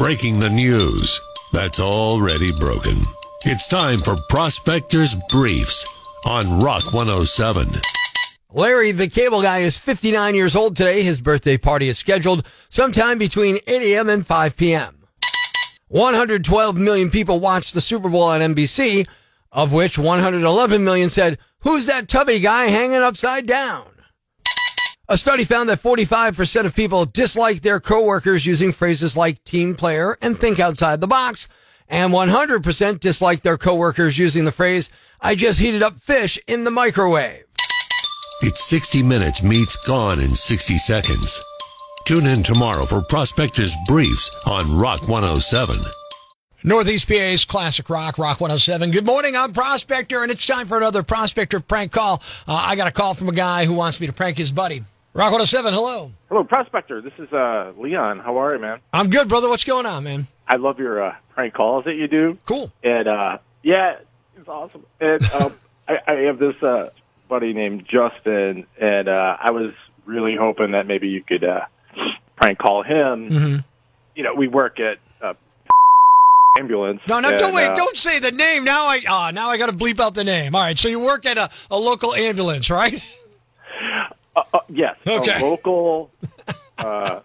breaking the news that's already broken. It's time for Prospectors Briefs on Rock 107. Larry, the cable guy, is 59 years old today. His birthday party is scheduled sometime between 8 a.m. and 5 p.m. 112 million people watched the Super Bowl on NBC, of which 111 million said, Who's that tubby guy hanging upside down? A study found that 45% of people dislike their coworkers using phrases like team player and think outside the box, and 100% dislike their coworkers using the phrase, I just heated up fish in the microwave. It's 60 Minutes meets Gone in 60 Seconds. Tune in tomorrow for Prospectors Briefs on Rock 107. Northeast PA's Classic Rock, Rock 107. Good morning, I'm Prospector, and it's time for another Prospector prank call. Uh, I got a call from a guy who wants me to prank his buddy. Rock 107, hello. Hello, Prospector. This is uh, Leon. How are you, man? I'm good, brother. What's going on, man? I love your uh, prank calls that you do. Cool. And uh, yeah, it's awesome. And um, I, I have this uh, buddy named Justin, and uh, I was really hoping that maybe you could uh, prank call him. Mm-hmm. You know, we work at uh, ambulance. No, no, don't wait. uh, don't say the name. Now I, uh, now I got to bleep out the name. All right. So you work at a, a local ambulance, right? Uh, uh, yes, Okay. a local uh,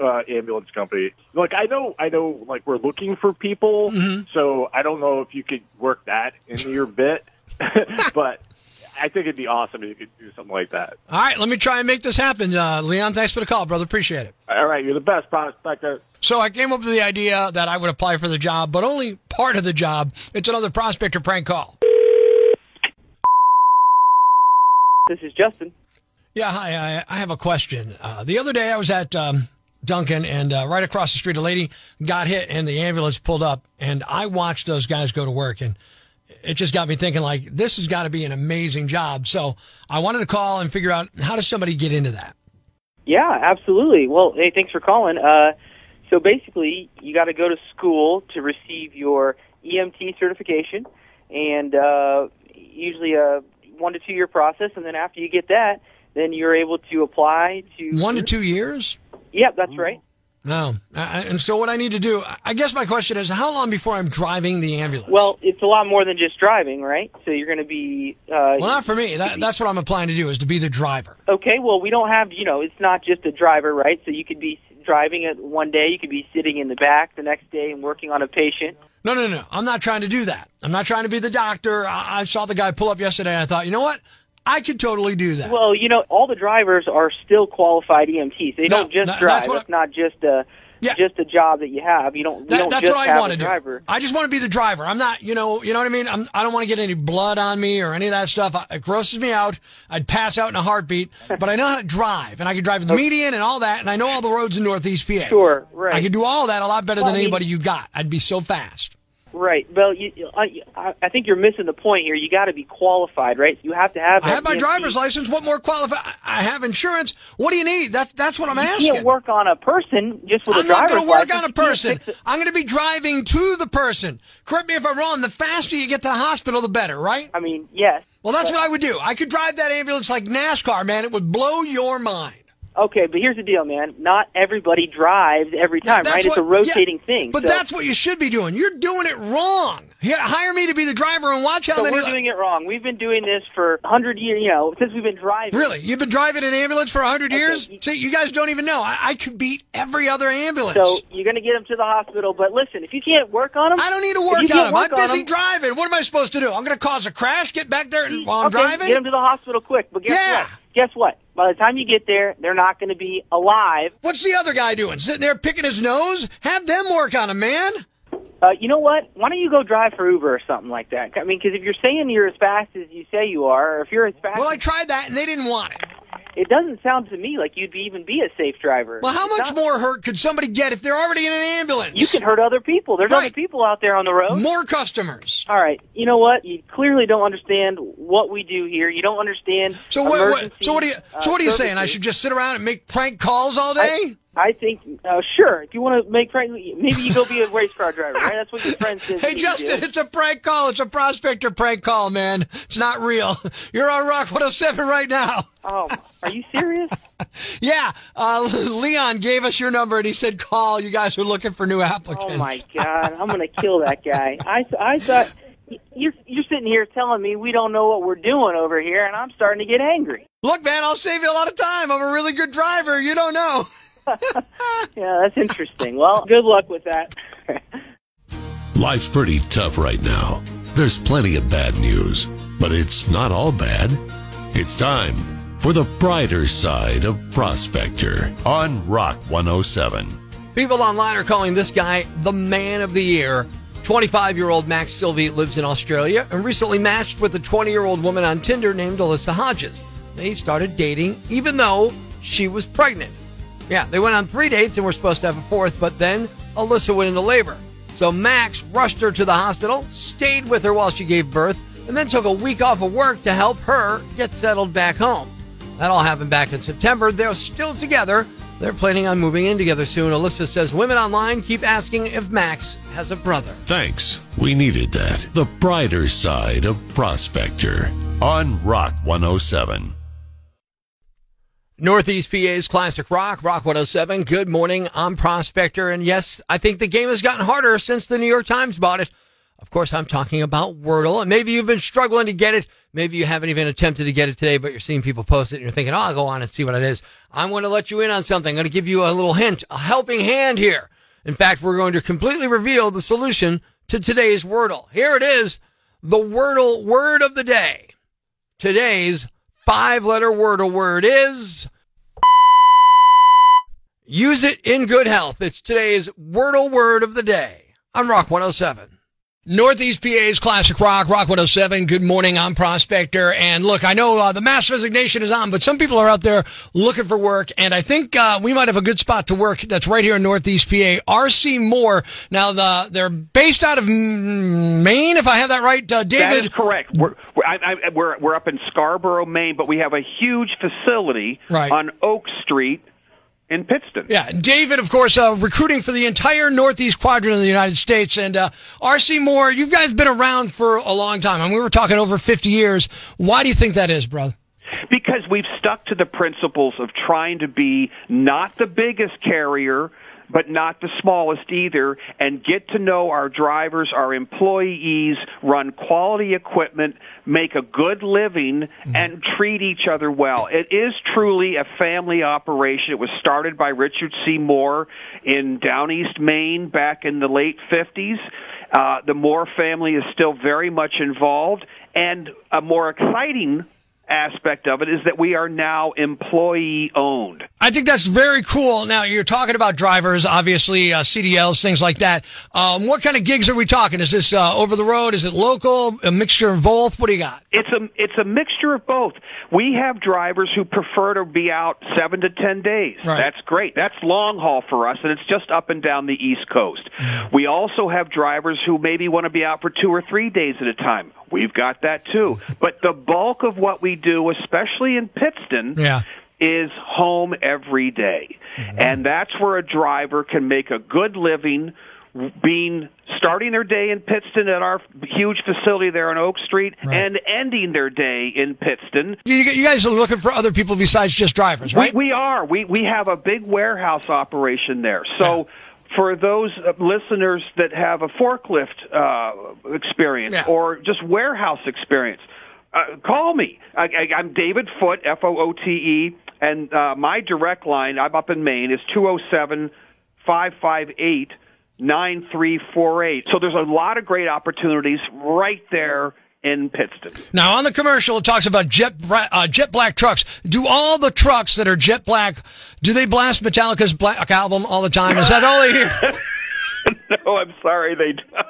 uh, ambulance company. Like I know, I know, like we're looking for people. Mm-hmm. So I don't know if you could work that into your bit, but I think it'd be awesome if you could do something like that. All right. Let me try and make this happen. Uh, Leon, thanks for the call, brother. Appreciate it. All right, you're the best prospector. So I came up with the idea that I would apply for the job, but only part of the job. It's another prospector prank call. This is Justin. Yeah, hi. I, I have a question. Uh, the other day I was at um, Dunkin', and uh, right across the street, a lady got hit, and the ambulance pulled up, and I watched those guys go to work, and it just got me thinking, like, this has got to be an amazing job. So I wanted to call and figure out how does somebody get into that. Yeah, absolutely. Well, hey, thanks for calling. Uh, so basically, you got to go to school to receive your EMT certification, and uh, usually a one to two year process. And then after you get that, then you're able to apply to One to two years? Yep, that's right. No. I, and so what I need to do, I guess my question is, how long before I'm driving the ambulance? Well, it's a lot more than just driving, right? So you're going to be. Uh, well, not for me. That, that's what I'm applying to do is to be the driver. Okay, well, we don't have, you know, it's not just a driver, right? So you could be driving it one day, you could be sitting in the back the next day and working on a patient. No, no, no. I'm not trying to do that. I'm not trying to be the doctor. I, I saw the guy pull up yesterday and I thought, you know what? I could totally do that. Well, you know, all the drivers are still qualified EMTs. They No, don't just no, drive. It's not just a Yeah. just a job that you have. You don't. That- don't that's just what I want to do. driver. I just want to be the driver. I'm not, you know, you know what I mean. I'm, I don't want to get any blood on me or any of that stuff. It grosses me out. I'd pass out in a heartbeat. but I know how to drive, and I can drive the median and all that, and I know all the roads in Northeast PA. Sure, right. I could do all that a lot better Well, than I mean- anybody you got. I'd be so fast. Right. Well, you, I, I think you're missing the point here. You got to be qualified, right? You have to have. I have my driver's license. What more qualified? I have insurance. What do you need? That's that's what I'm You asking. can't work on a person just with I'm a not going to work on a person. I'm going to be driving to the person. Correct me if I'm wrong. The faster you get to the hospital, the better, right? I mean, yes. Well, that's but- what I would do. I could drive that ambulance like NASCAR, man. It would blow your mind. Okay, but here's the deal, man. Not everybody drives every time, That's right? It's a rotating yeah, thing. But so, that's what you should be doing. You're doing it wrong. Here, hire me to be the driver and watch how so many. we're doing it wrong. We've been doing this for 100 years, you know, since we've been driving. Really? You've been driving an ambulance for 100 Okay, years? See, you guys don't even know. I, I could beat every other ambulance. So you're going to get them to the hospital, but listen, if you can't work on them, I don't need to work on them. I'm busy driving. What am I supposed to do? I'm going to cause a crash, get back there and while I'm okay, driving? Get them to the hospital quick. But guess Yeah. what? Guess what? By the time you get there, they're not going to be alive. What's the other guy doing? Sitting there picking his nose? Have them work on him, man. Uh, you know what? Why don't you go drive for Uber or something like that? I mean, because if you're saying you're as fast as you say you are, or if you're as fast, Well, I tried that and they didn't want it. It doesn't sound to me like you'd be, even be a safe driver. Well, how It's much not- more hurt could somebody get if they're already in an ambulance? You can hurt other people. There's Right. other people out there on the road. More customers. All right. You know what? You clearly don't understand what we do here. You don't understand. So what, what? So what are you? uh, So what are you saying? I should just sit around and make prank calls all day? I, I think, uh, sure. If you want to make friends, maybe you go be a race car driver, right? That's what your friend says. Hey, Justin, it's a prank call. It's a prospector prank call, man. It's not real. You're on Rock 107 right now. Oh, are you serious? yeah. Uh, Leon gave us your number and he said, call. You guys are looking for new applicants. Oh, my God. I'm going to kill that guy. I, I thought you're, you're sitting here telling me we don't know what we're doing over here, and I'm starting to get angry. Look, man, I'll save you a lot of time. I'm a really good driver. You don't know. yeah, that's interesting. Well, good luck with that. Life's pretty tough right now. There's plenty of bad news, but it's not all bad. It's time for the brighter side of Prospector on Rock 107. People online are calling this guy the man of the year. 25 year old Max Sylvie lives in Australia and recently matched with a 20 year old woman on Tinder named Alyssa Hodges. They started dating even though she was pregnant. Yeah, they went on three dates and were supposed to have a fourth, but then Alyssa went into labor. So Max rushed her to the hospital, stayed with her while she gave birth, and then took a week off of work to help her get settled back home. That all happened back in September. They're still together. They're planning on moving in together soon. Alyssa says women online keep asking if Max has a brother. Thanks. We needed that. The brighter side of Prospector on Rock 107. Northeast PA's Classic Rock, Rock 107. Good morning. I'm Prospector. And yes, I think the game has gotten harder since the New York Times bought it. Of course, I'm talking about Wordle. And maybe you've been struggling to get it. Maybe you haven't even attempted to get it today, but you're seeing people post it and you're thinking, oh, I'll go on and see what it is. I'm going to let you in on something. I'm going to give you a little hint, a helping hand here. In fact, we're going to completely reveal the solution to today's Wordle. Here it is, the Wordle word of the day. Today's five letter Wordle word is use it in good health. It's today's Wordle word of the day on Rock 107. Northeast PA's Classic Rock, Rock 107. Good morning. I'm Prospector. And look, I know uh, the mass resignation is on, but some people are out there looking for work. And I think uh, we might have a good spot to work that's right here in Northeast PA. RC Moore. Now, the, they're based out of Maine, if I have that right. Uh, David. That is correct. We're, we're, I, I, we're, we're up in Scarborough, Maine, but we have a huge facility right. on Oak Street in Pittston. Yeah, David, of course, uh, recruiting for the entire Northeast quadrant of the United States. And uh, RC Moore, you guys been around for a long time. I mean, we were talking over 50 years. Why do you think that is, brother? Because we've stuck to the principles of trying to be not the biggest carrier, but not the smallest either, and get to know our drivers, our employees, run quality equipment, make a good living, mm-hmm. and treat each other well. It is truly a family operation. It was started by Richard C. Moore in Down East Maine back in the late 50s. Uh, the Moore family is still very much involved, and a more exciting aspect of it is that we are now employee owned. I think that's very cool. Now you're talking about drivers, obviously uh, CDLs, things like that. Um, what kind of gigs are we talking? Is this uh, over the road? Is it local? A mixture of both? What do you got? It's a it's a mixture of both. We have drivers who prefer to be out seven to ten days. Right. That's great. That's long haul for us, and it's just up and down the East Coast. We also have drivers who maybe want to be out for two or three days at a time. We've got that too. But the bulk of what we do, especially in Pittston, yeah. Is home every day. Mm-hmm. And that's where a driver can make a good living being starting their day in Pittston at our huge facility there on Oak Street right. and ending their day in Pittston. You, you, guys are looking for other people besides just drivers, right? We, we are. We we have a big warehouse operation there. So yeah for those uh, listeners that have a forklift uh, experience yeah. or just warehouse experience, uh, call me. I, I, I'm David Foote, F O O T E, and uh, my direct line, I'm up in Maine, is 207 558 9348. So there's a lot of great opportunities right there in Pittston. Now, on the commercial, it talks about jet uh, jet black trucks. Do all the trucks that are jet black do they blast Metallica's Black album all the time? Is that all they hear? no, I'm sorry, they don't.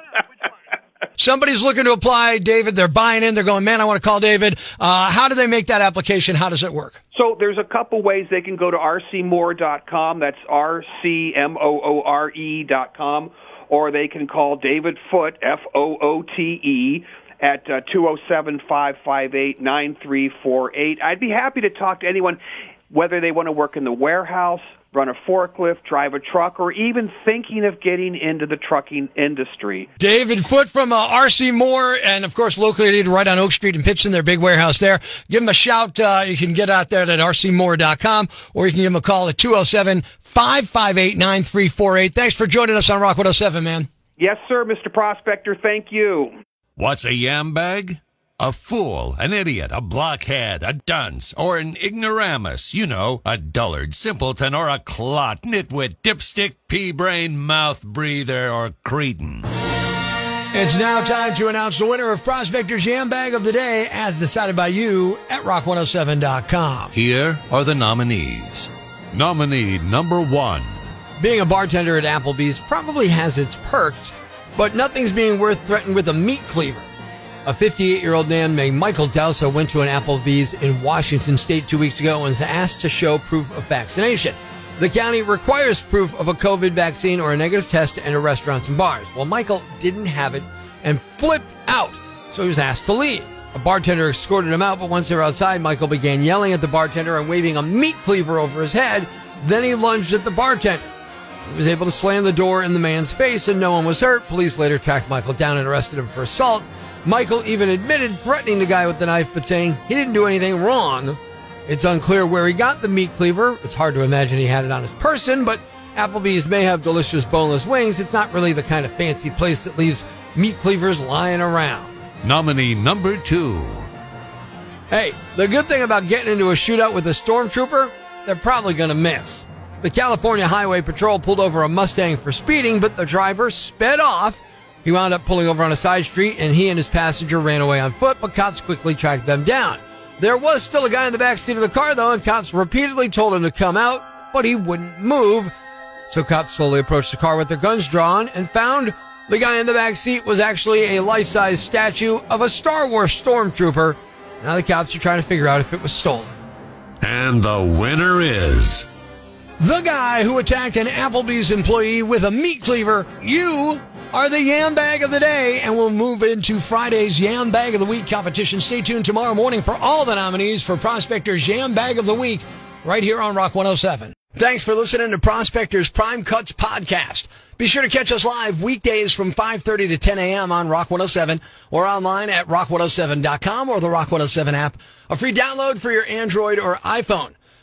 Somebody's looking to apply, David. They're buying in. They're going, man, I want to call David. Uh, how do they make that application? How does it work? So there's a couple ways they can go to rcmoore.com. That's R-C-M-O-O-R-E dot com. Or they can call David Foote, F-O-O-T-E, at uh, 207-558-9348. I'd be happy to talk to anyone, whether they want to work in the warehouse, run a forklift, drive a truck, or even thinking of getting into the trucking industry. David Foote from uh, RC Moore, and of course, located right on Oak Street in Pittston, their big warehouse there. Give them a shout. Uh, you can get out there at rcmoore.com, or you can give them a call at 207 558 9348. Thanks for joining us on Rock 107, man. Yes, sir, Mr. Prospector. Thank you. What's a yam bag? A fool, an idiot, a blockhead, a dunce, or an ignoramus. You know, a dullard, simpleton, or a clot, nitwit, dipstick, pea-brain, mouth breather, or cretin. It's now time to announce the winner of Prospector's Yam Bag of the Day as decided by you at rock107.com. Here are the nominees. Nominee number one. Being a bartender at Applebee's probably has its perks, but nothing's being worth threatened with a meat cleaver. A 58 year old man named Michael Dousa went to an Applebee's in Washington state two weeks ago and was asked to show proof of vaccination. The county requires proof of a COVID vaccine or a negative test to enter restaurants and bars. Well, Michael didn't have it and flipped out, so he was asked to leave. A bartender escorted him out, but once they were outside, Michael began yelling at the bartender and waving a meat cleaver over his head. Then he lunged at the bartender. He was able to slam the door in the man's face and no one was hurt. Police later tracked Michael down and arrested him for assault. Michael even admitted threatening the guy with the knife, but saying he didn't do anything wrong. It's unclear where he got the meat cleaver. It's hard to imagine he had it on his person, but Applebee's may have delicious boneless wings. It's not really the kind of fancy place that leaves meat cleavers lying around. Nominee number two. Hey, the good thing about getting into a shootout with a stormtrooper, they're probably going to miss. The California Highway Patrol pulled over a Mustang for speeding, but the driver sped off. He wound up pulling over on a side street and he and his passenger ran away on foot, but cops quickly tracked them down. There was still a guy in the back seat of the car though, and cops repeatedly told him to come out, but he wouldn't move. So cops slowly approached the car with their guns drawn and found the guy in the back seat was actually a life-size statue of a Star Wars stormtrooper. Now the cops are trying to figure out if it was stolen. And the winner is. The guy who attacked an Applebee's employee with a meat cleaver. You are the Yam Bag of the Day, and we'll move into Friday's Yam Bag of the Week competition. Stay tuned tomorrow morning for all the nominees for Prospector's Yam Bag of the Week right here on Rock 107. Thanks for listening to Prospector's Prime Cuts podcast. Be sure to catch us live weekdays from 5.30 to 10 a.m. on Rock 107 or online at rock107.com or the Rock 107 app. A free download for your Android or iPhone.